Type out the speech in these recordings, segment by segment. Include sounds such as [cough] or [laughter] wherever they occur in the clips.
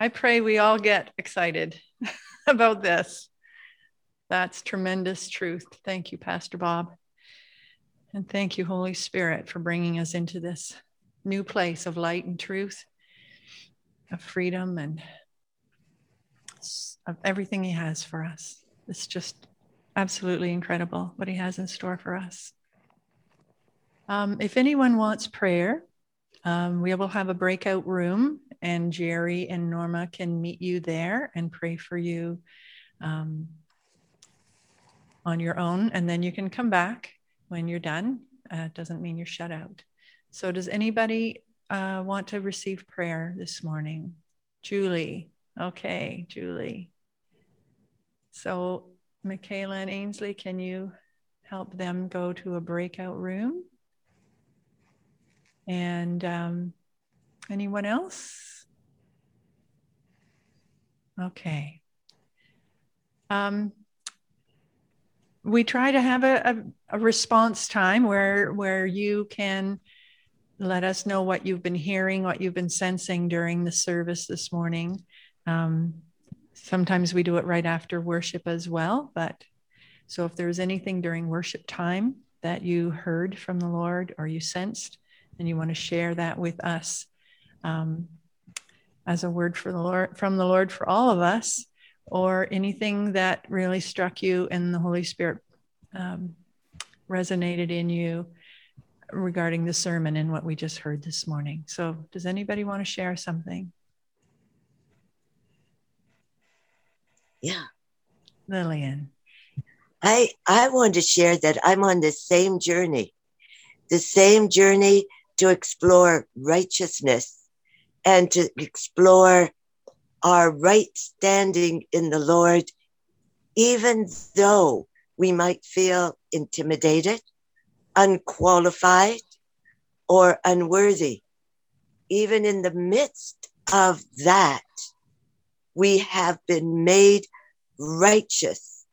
I pray we all get excited [laughs] about this. That's tremendous truth. Thank you, Pastor Bob. And thank you, Holy Spirit, for bringing us into this new place of light and truth, of freedom, and of everything He has for us. It's just absolutely incredible what He has in store for us. Um, if anyone wants prayer, um, we will have a breakout room, and Jerry and Norma can meet you there and pray for you um, on your own. And then you can come back when you're done. Uh, it doesn't mean you're shut out. So, does anybody uh, want to receive prayer this morning? Julie. Okay, Julie. So, Michaela and Ainsley, can you help them go to a breakout room? And um, anyone else? Okay. Um, we try to have a, a, a, response time where where you can let us know what you've been hearing, what you've been sensing during the service this morning. Um, sometimes we do it right after worship as well, but so if there's anything during worship time that you heard from the Lord or you sensed, and you want to share that with us um, as a word for the Lord from the Lord for all of us, or anything that really struck you and the Holy Spirit um, resonated in you regarding the sermon and what we just heard this morning. So, does anybody want to share something? Yeah. Lillian. I I want to share that I'm on the same journey. The same journey to explore righteousness and to explore our right standing in the Lord, even though we might feel intimidated, unqualified, or unworthy. Even in the midst of that, we have been made righteous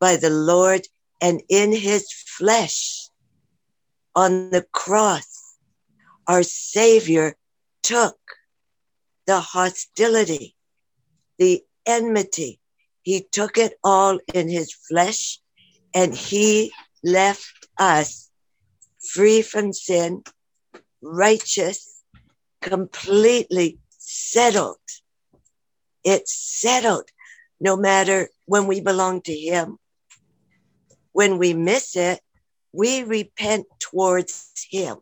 by the Lord and in his flesh on the cross our Savior took the hostility, the enmity. He took it all in his flesh and he left us free from sin, righteous, completely settled. It's settled no matter when we belong to him. When we miss it, we repent towards him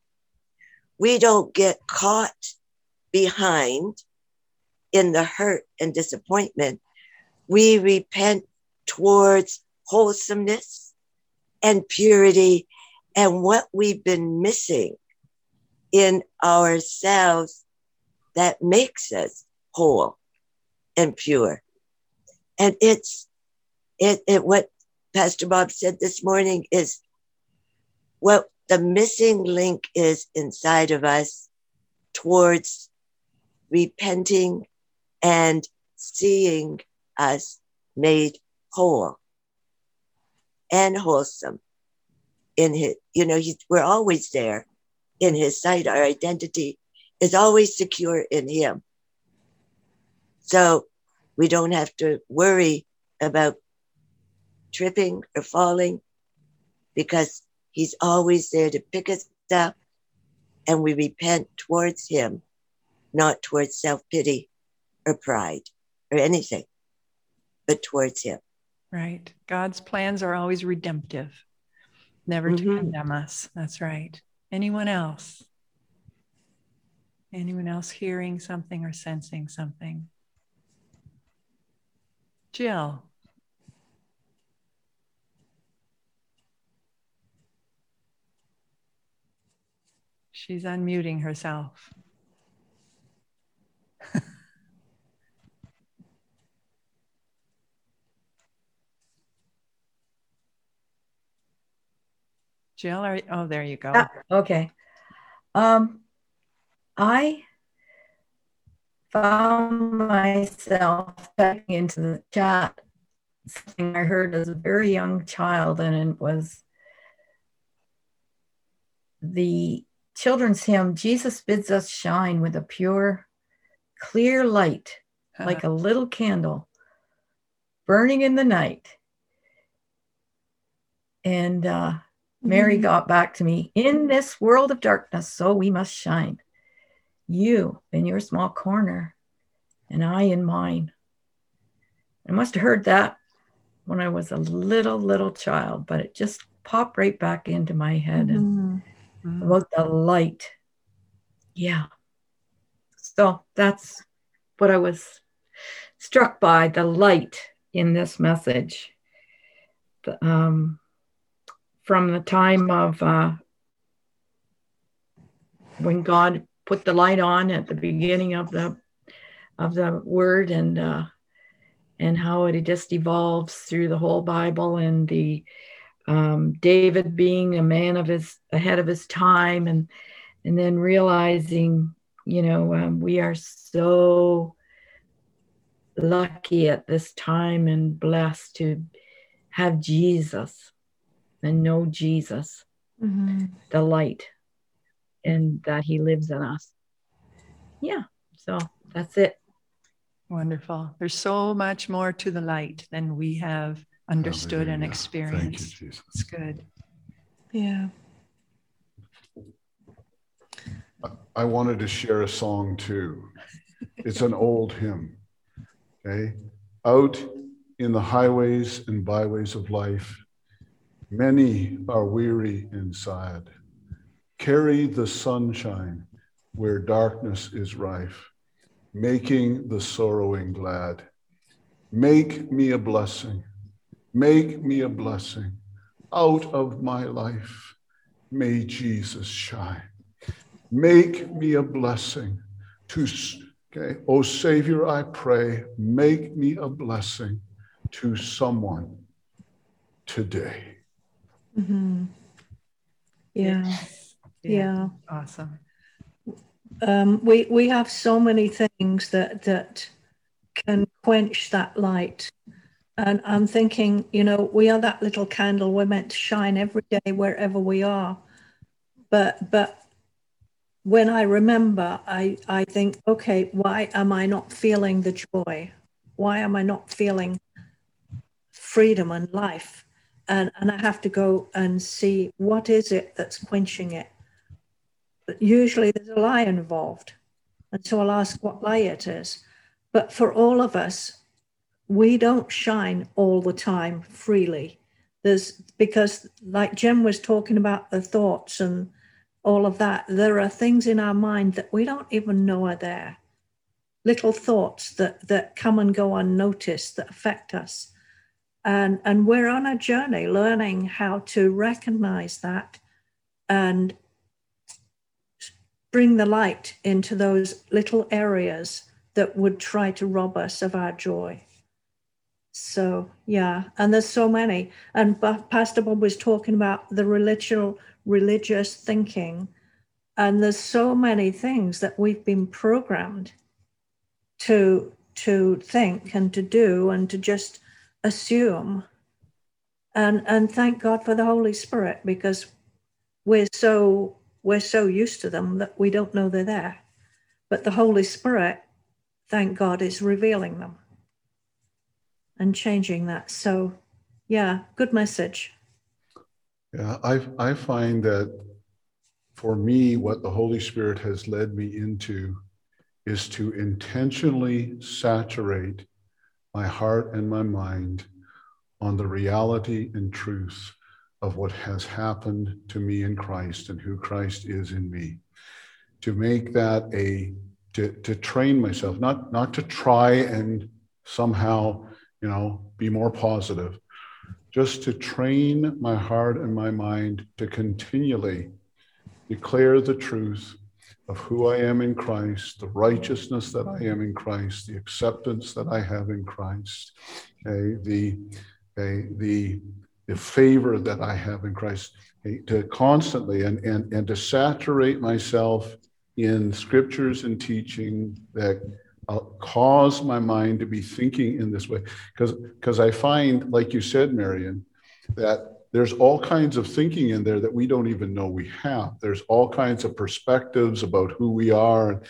we don't get caught behind in the hurt and disappointment. We repent towards wholesomeness and purity and what we've been missing in ourselves that makes us whole and pure. And it's it, it what Pastor Bob said this morning is what the missing link is inside of us towards repenting and seeing us made whole and wholesome in his you know we're always there in his sight. Our identity is always secure in him. So we don't have to worry about tripping or falling because He's always there to pick us up and we repent towards Him, not towards self pity or pride or anything, but towards Him. Right. God's plans are always redemptive, never mm-hmm. to condemn us. That's right. Anyone else? Anyone else hearing something or sensing something? Jill. She's unmuting herself. [laughs] Jill, are, oh, there you go. Ah, okay. Um, I found myself typing into the chat something I heard as a very young child, and it was the children's hymn, Jesus bids us shine with a pure, clear light, like a little candle burning in the night. And uh, Mary mm-hmm. got back to me in this world of darkness, so we must shine. You in your small corner, and I in mine. I must have heard that when I was a little, little child, but it just popped right back into my head and mm-hmm. about the light. Yeah. So that's what I was struck by the light in this message. Um, from the time of uh, when God put the light on at the beginning of the of the word and uh, and how it just evolves through the whole Bible and the um, David being a man of his ahead of his time and and then realizing you know um, we are so lucky at this time and blessed to have Jesus and know Jesus, mm-hmm. the light, and that He lives in us. Yeah, so that's it. Wonderful. There's so much more to the light than we have understood Hallelujah. and experienced. You, it's good. Yeah. I wanted to share a song too. It's an old hymn. Okay. Out in the highways and byways of life, many are weary and sad. Carry the sunshine where darkness is rife, making the sorrowing glad. Make me a blessing, make me a blessing. Out of my life, may Jesus shine. Make me a blessing to Okay. Oh, Savior, I pray, make me a blessing to someone today. Mm-hmm. Yeah. yeah. Yeah. Awesome. Um, we we have so many things that that can quench that light. And I'm thinking, you know, we are that little candle. We're meant to shine every day wherever we are. But but when I remember, I, I think, okay, why am I not feeling the joy? Why am I not feeling freedom and life? And, and I have to go and see what is it that's quenching it. But usually there's a lie involved. And so I'll ask what lie it is. But for all of us, we don't shine all the time freely. There's because, like Jim was talking about the thoughts and all of that, there are things in our mind that we don't even know are there. Little thoughts that, that come and go unnoticed that affect us. And, and we're on a journey learning how to recognize that and bring the light into those little areas that would try to rob us of our joy. So, yeah, and there's so many. And Pastor Bob was talking about the religious religious thinking. And there's so many things that we've been programmed to to think and to do and to just assume. And and thank God for the Holy Spirit because we're so we're so used to them that we don't know they're there. But the Holy Spirit, thank God, is revealing them and changing that. So yeah, good message. Yeah, I, I find that for me, what the Holy Spirit has led me into is to intentionally saturate my heart and my mind on the reality and truth of what has happened to me in Christ and who Christ is in me. To make that a to, to train myself, not not to try and somehow, you know, be more positive, just to train my heart and my mind to continually declare the truth of who I am in Christ, the righteousness that I am in Christ, the acceptance that I have in Christ, okay, the, okay, the, the favor that I have in Christ, okay, to constantly and, and, and to saturate myself in scriptures and teaching that I'll cause my mind to be thinking in this way. Because because I find, like you said, Marion, that there's all kinds of thinking in there that we don't even know we have. There's all kinds of perspectives about who we are,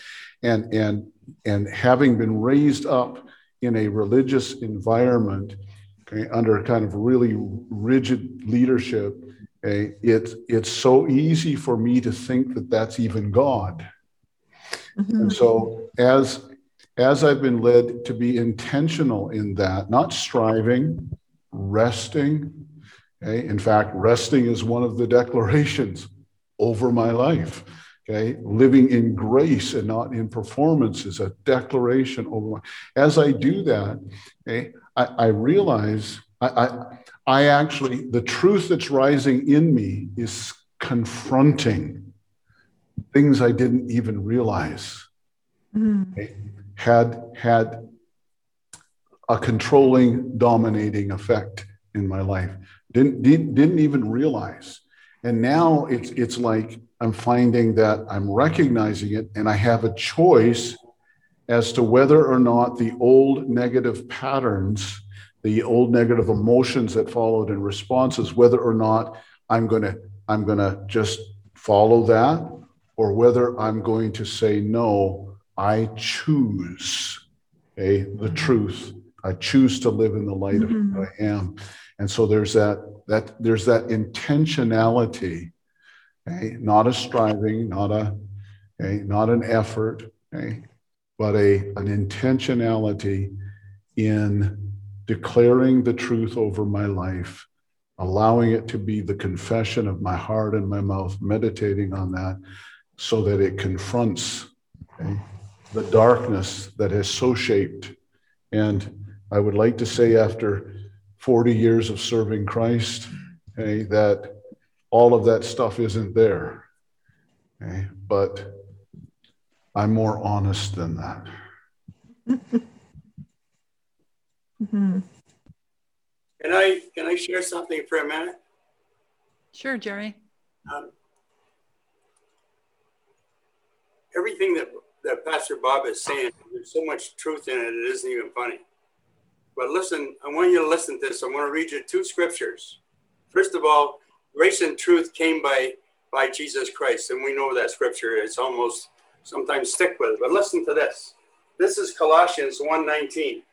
and and and having been raised up in a religious environment, okay, under kind of really rigid leadership, okay, it's it's so easy for me to think that that's even God. Mm-hmm. And so as as I've been led to be intentional in that, not striving, resting, Okay? In fact, resting is one of the declarations over my life. Okay, living in grace and not in performance is a declaration over my. As I do that, okay, I, I realize I, I, I actually the truth that's rising in me is confronting things I didn't even realize mm-hmm. okay, had had a controlling, dominating effect in my life. Didn't, didn't, didn't even realize. And now it's, it's like I'm finding that I'm recognizing it and I have a choice as to whether or not the old negative patterns, the old negative emotions that followed in responses, whether or not I'm going to I'm going to just follow that or whether I'm going to say no, I choose okay, the truth. I choose to live in the light mm-hmm. of who I am. And so there's that that there's that intentionality, okay? not a striving, not a okay? not an effort, okay? but a an intentionality in declaring the truth over my life, allowing it to be the confession of my heart and my mouth, meditating on that, so that it confronts okay? The darkness that has so shaped. And I would like to say after 40 years of serving Christ, okay, that all of that stuff isn't there. Okay, but I'm more honest than that. mm-hmm. [laughs] Can I can I share something for a minute? Sure, Jerry. Um, everything that, that Pastor Bob is saying, there's so much truth in it, it isn't even funny. But listen, I want you to listen to this. I want to read you two scriptures. First of all, grace and truth came by by Jesus Christ, and we know that scripture. It's almost sometimes stick with it. But listen to this. This is Colossians 1:19.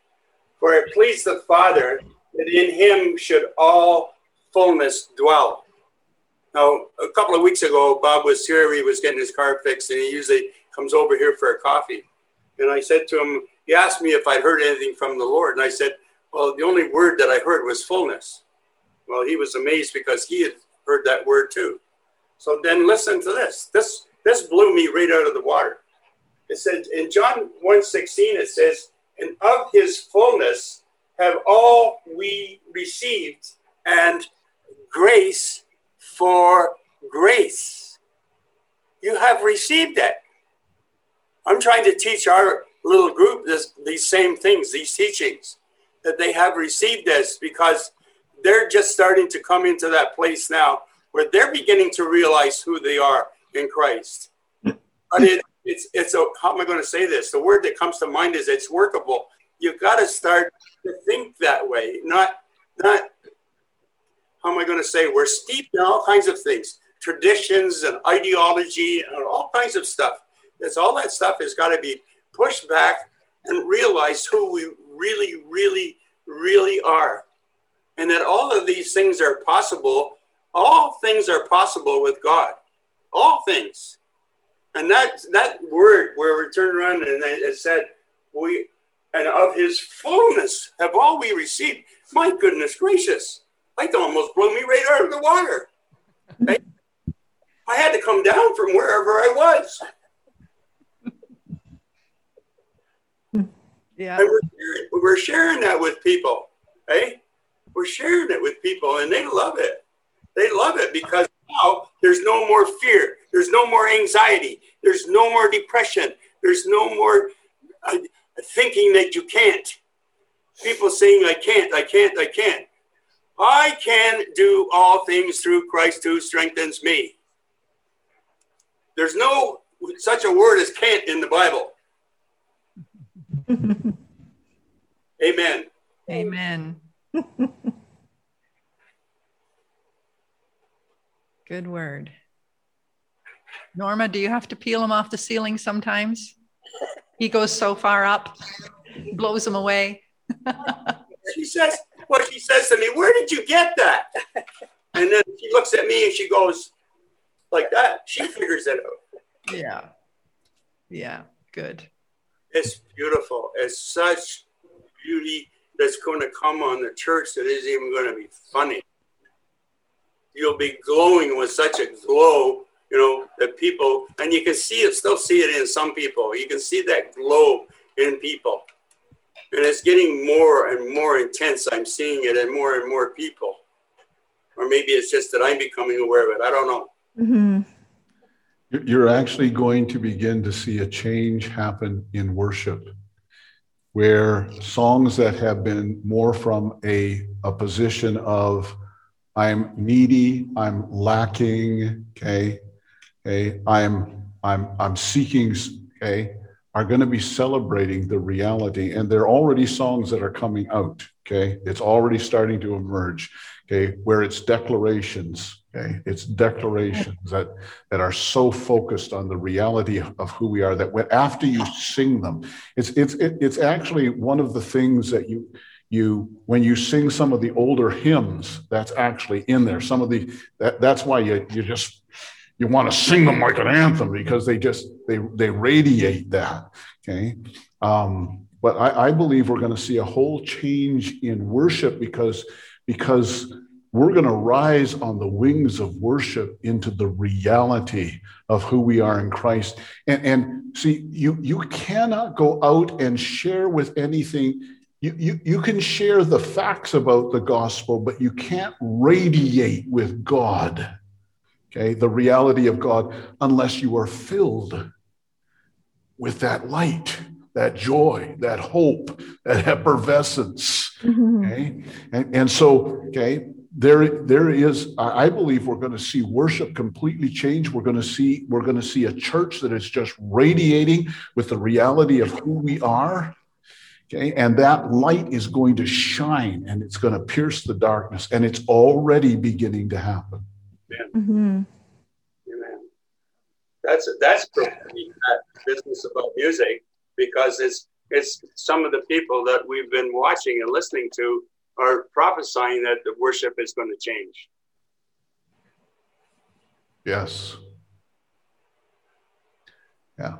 For it pleased the Father that in him should all fullness dwell. Now, a couple of weeks ago, Bob was here. He was getting his car fixed, and he usually comes over here for a coffee. And I said to him, he asked me if I'd heard anything from the Lord. And I said, Well, the only word that I heard was fullness. Well, he was amazed because he had heard that word too. So then listen to this. This this blew me right out of the water. It said in John 1:16, it says, and of his fullness have all we received, and grace for grace. You have received it. I'm trying to teach our little group this, these same things, these teachings, that they have received this because they're just starting to come into that place now where they're beginning to realize who they are in Christ. But it, it's it's a how am I going to say this? The word that comes to mind is it's workable. You've got to start to think that way, not not how am I going to say we're steeped in all kinds of things, traditions and ideology and all kinds of stuff. It's all that stuff has got to be pushed back and realize who we really, really, really are. And that all of these things are possible. All things are possible with God. All things. And that that word where we turned around and it said, we and of his fullness have all we received. My goodness gracious. It almost blew me right out of the water. [laughs] I had to come down from wherever I was. Yeah. And we're sharing, we're sharing that with people. Hey, we're sharing it with people and they love it. They love it because now there's no more fear. There's no more anxiety. There's no more depression. There's no more uh, thinking that you can't. People saying, I can't, I can't, I can't. I can do all things through Christ who strengthens me. There's no such a word as can't in the Bible. [laughs] Amen. Amen. [laughs] Good word. Norma, do you have to peel him off the ceiling sometimes? He goes so far up, [laughs] blows him away. she says, well, she says to me, Where did you get that? And then she looks at me and she goes, like that. She figures it out. Yeah. Yeah. Good. It's beautiful. It's such beauty that's going to come on the church that isn't even going to be funny. You'll be glowing with such a glow, you know, that people, and you can see it, still see it in some people. You can see that glow in people. And it's getting more and more intense. I'm seeing it in more and more people. Or maybe it's just that I'm becoming aware of it. I don't know. Mm-hmm. You're actually going to begin to see a change happen in worship where songs that have been more from a, a position of I'm needy, I'm lacking, okay, okay, I'm I'm I'm seeking, okay, are going to be celebrating the reality, and there are already songs that are coming out, okay, it's already starting to emerge, okay, where it's declarations, Okay, it's declarations that that are so focused on the reality of who we are that when after you sing them, it's it's it's actually one of the things that you you when you sing some of the older hymns that's actually in there. Some of the that that's why you you just you want to sing them like an anthem because they just they they radiate that. Okay. Um, but I, I believe we're going to see a whole change in worship because because we're going to rise on the wings of worship into the reality of who we are in Christ. And, and see, you, you cannot go out and share with anything. You, you, you can share the facts about the gospel, but you can't radiate with God, okay, the reality of God, unless you are filled with that light, that joy, that hope, that [laughs] effervescence. Mm-hmm. Okay. And, and so, okay, there there is i believe we're going to see worship completely change we're going to see we're going to see a church that is just radiating with the reality of who we are okay and that light is going to shine and it's going to pierce the darkness and it's already beginning to happen mm-hmm. Amen. that's that's that business about music because it's it's some of the people that we've been watching and listening to are prophesying that the worship is going to change. Yes. Yeah.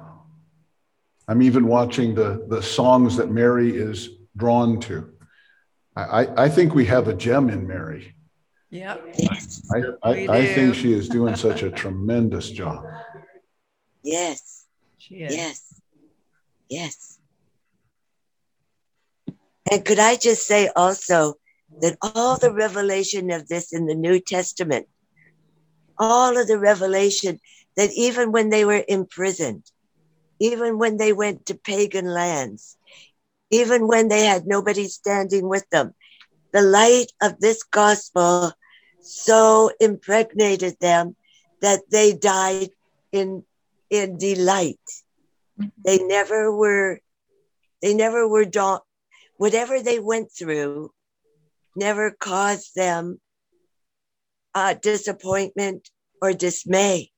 I'm even watching the, the songs that Mary is drawn to. I, I think we have a gem in Mary. Yeah. I, I, I think she is doing such a tremendous job. Yes. She is. Yes. Yes. And could I just say also that all the revelation of this in the New Testament, all of the revelation that even when they were imprisoned, even when they went to pagan lands, even when they had nobody standing with them, the light of this gospel so impregnated them that they died in in delight. Mm-hmm. They never were they never were whatever they went through never caused them uh, disappointment or dismay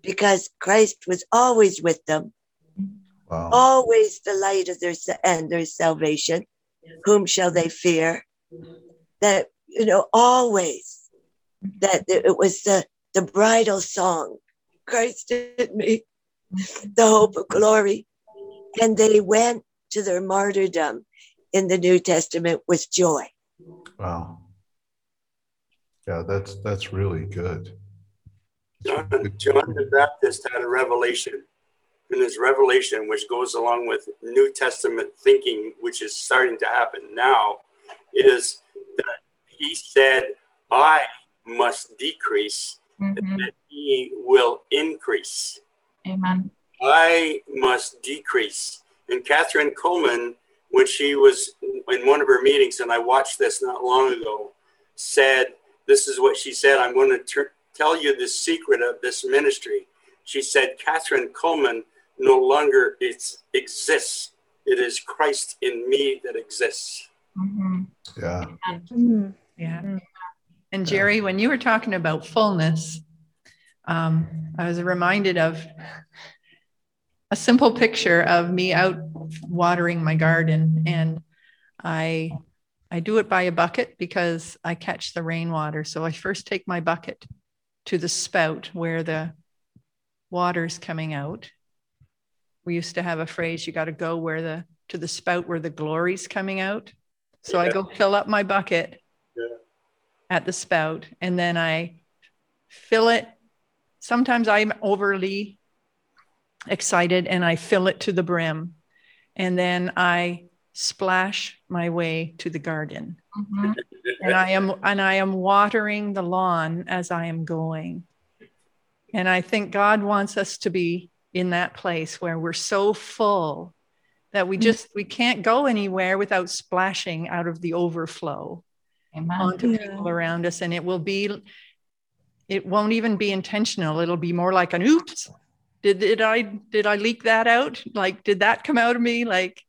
because Christ was always with them, wow. always the light of their and their salvation. Whom shall they fear? That you know, always that it was the the bridal song, Christ in me, the hope of glory, and they went to their martyrdom in the New Testament with joy. Wow. Yeah, that's that's really good. John, John the Baptist had a revelation. And this revelation, which goes along with New Testament thinking, which is starting to happen now, is that he said, I must decrease, mm-hmm. and that he will increase. Amen. I must decrease. And Kathryn Kuhlman when she was in one of her meetings, and I watched this not long ago, said, This is what she said. I'm going to ter- tell you the secret of this ministry. She said, Kathryn Kuhlman no longer exists. It is Christ in me that exists. Mm-hmm. Yeah. Mm-hmm. Yeah. And Jerry, when you were talking about fullness, um, I was reminded of a simple picture of me out watering my garden, and I I do it by a bucket because I catch the rainwater. So I first take my bucket to the spout where the water's coming out. We used to have a phrase: "You got to go where the to the spout where the glory's coming out." So yeah. I go fill up my bucket yeah. at the spout, and then I fill it sometimes I'm overly excited and I fill it to the brim. And then I splash my way to the garden. Mm-hmm. and I am and I am watering the lawn as I am going. And I think God wants us to be in that place where we're so full that we mm. just we can't go anywhere without splashing out of the overflow Amen. onto yeah. people around us and it will be it won't even be intentional it'll be more like an oops did, did i did i leak that out? Like did that come out of me? Like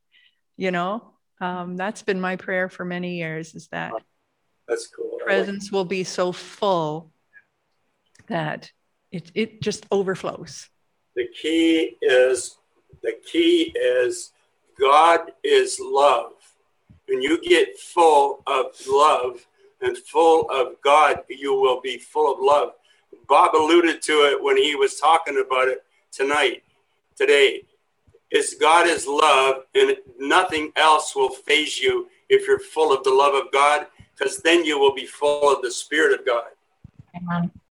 you know um, that's been my prayer for many years is that that's cool. Presence will be so full that it, it just overflows. The key is the key is god is love. When you get full of love and full of God, you will be full of love. Bob alluded to it when he was talking about it tonight, today. Is God is love, and nothing else will faze you if you're full of the love of God, because then you will be full of the Spirit of God. Amen.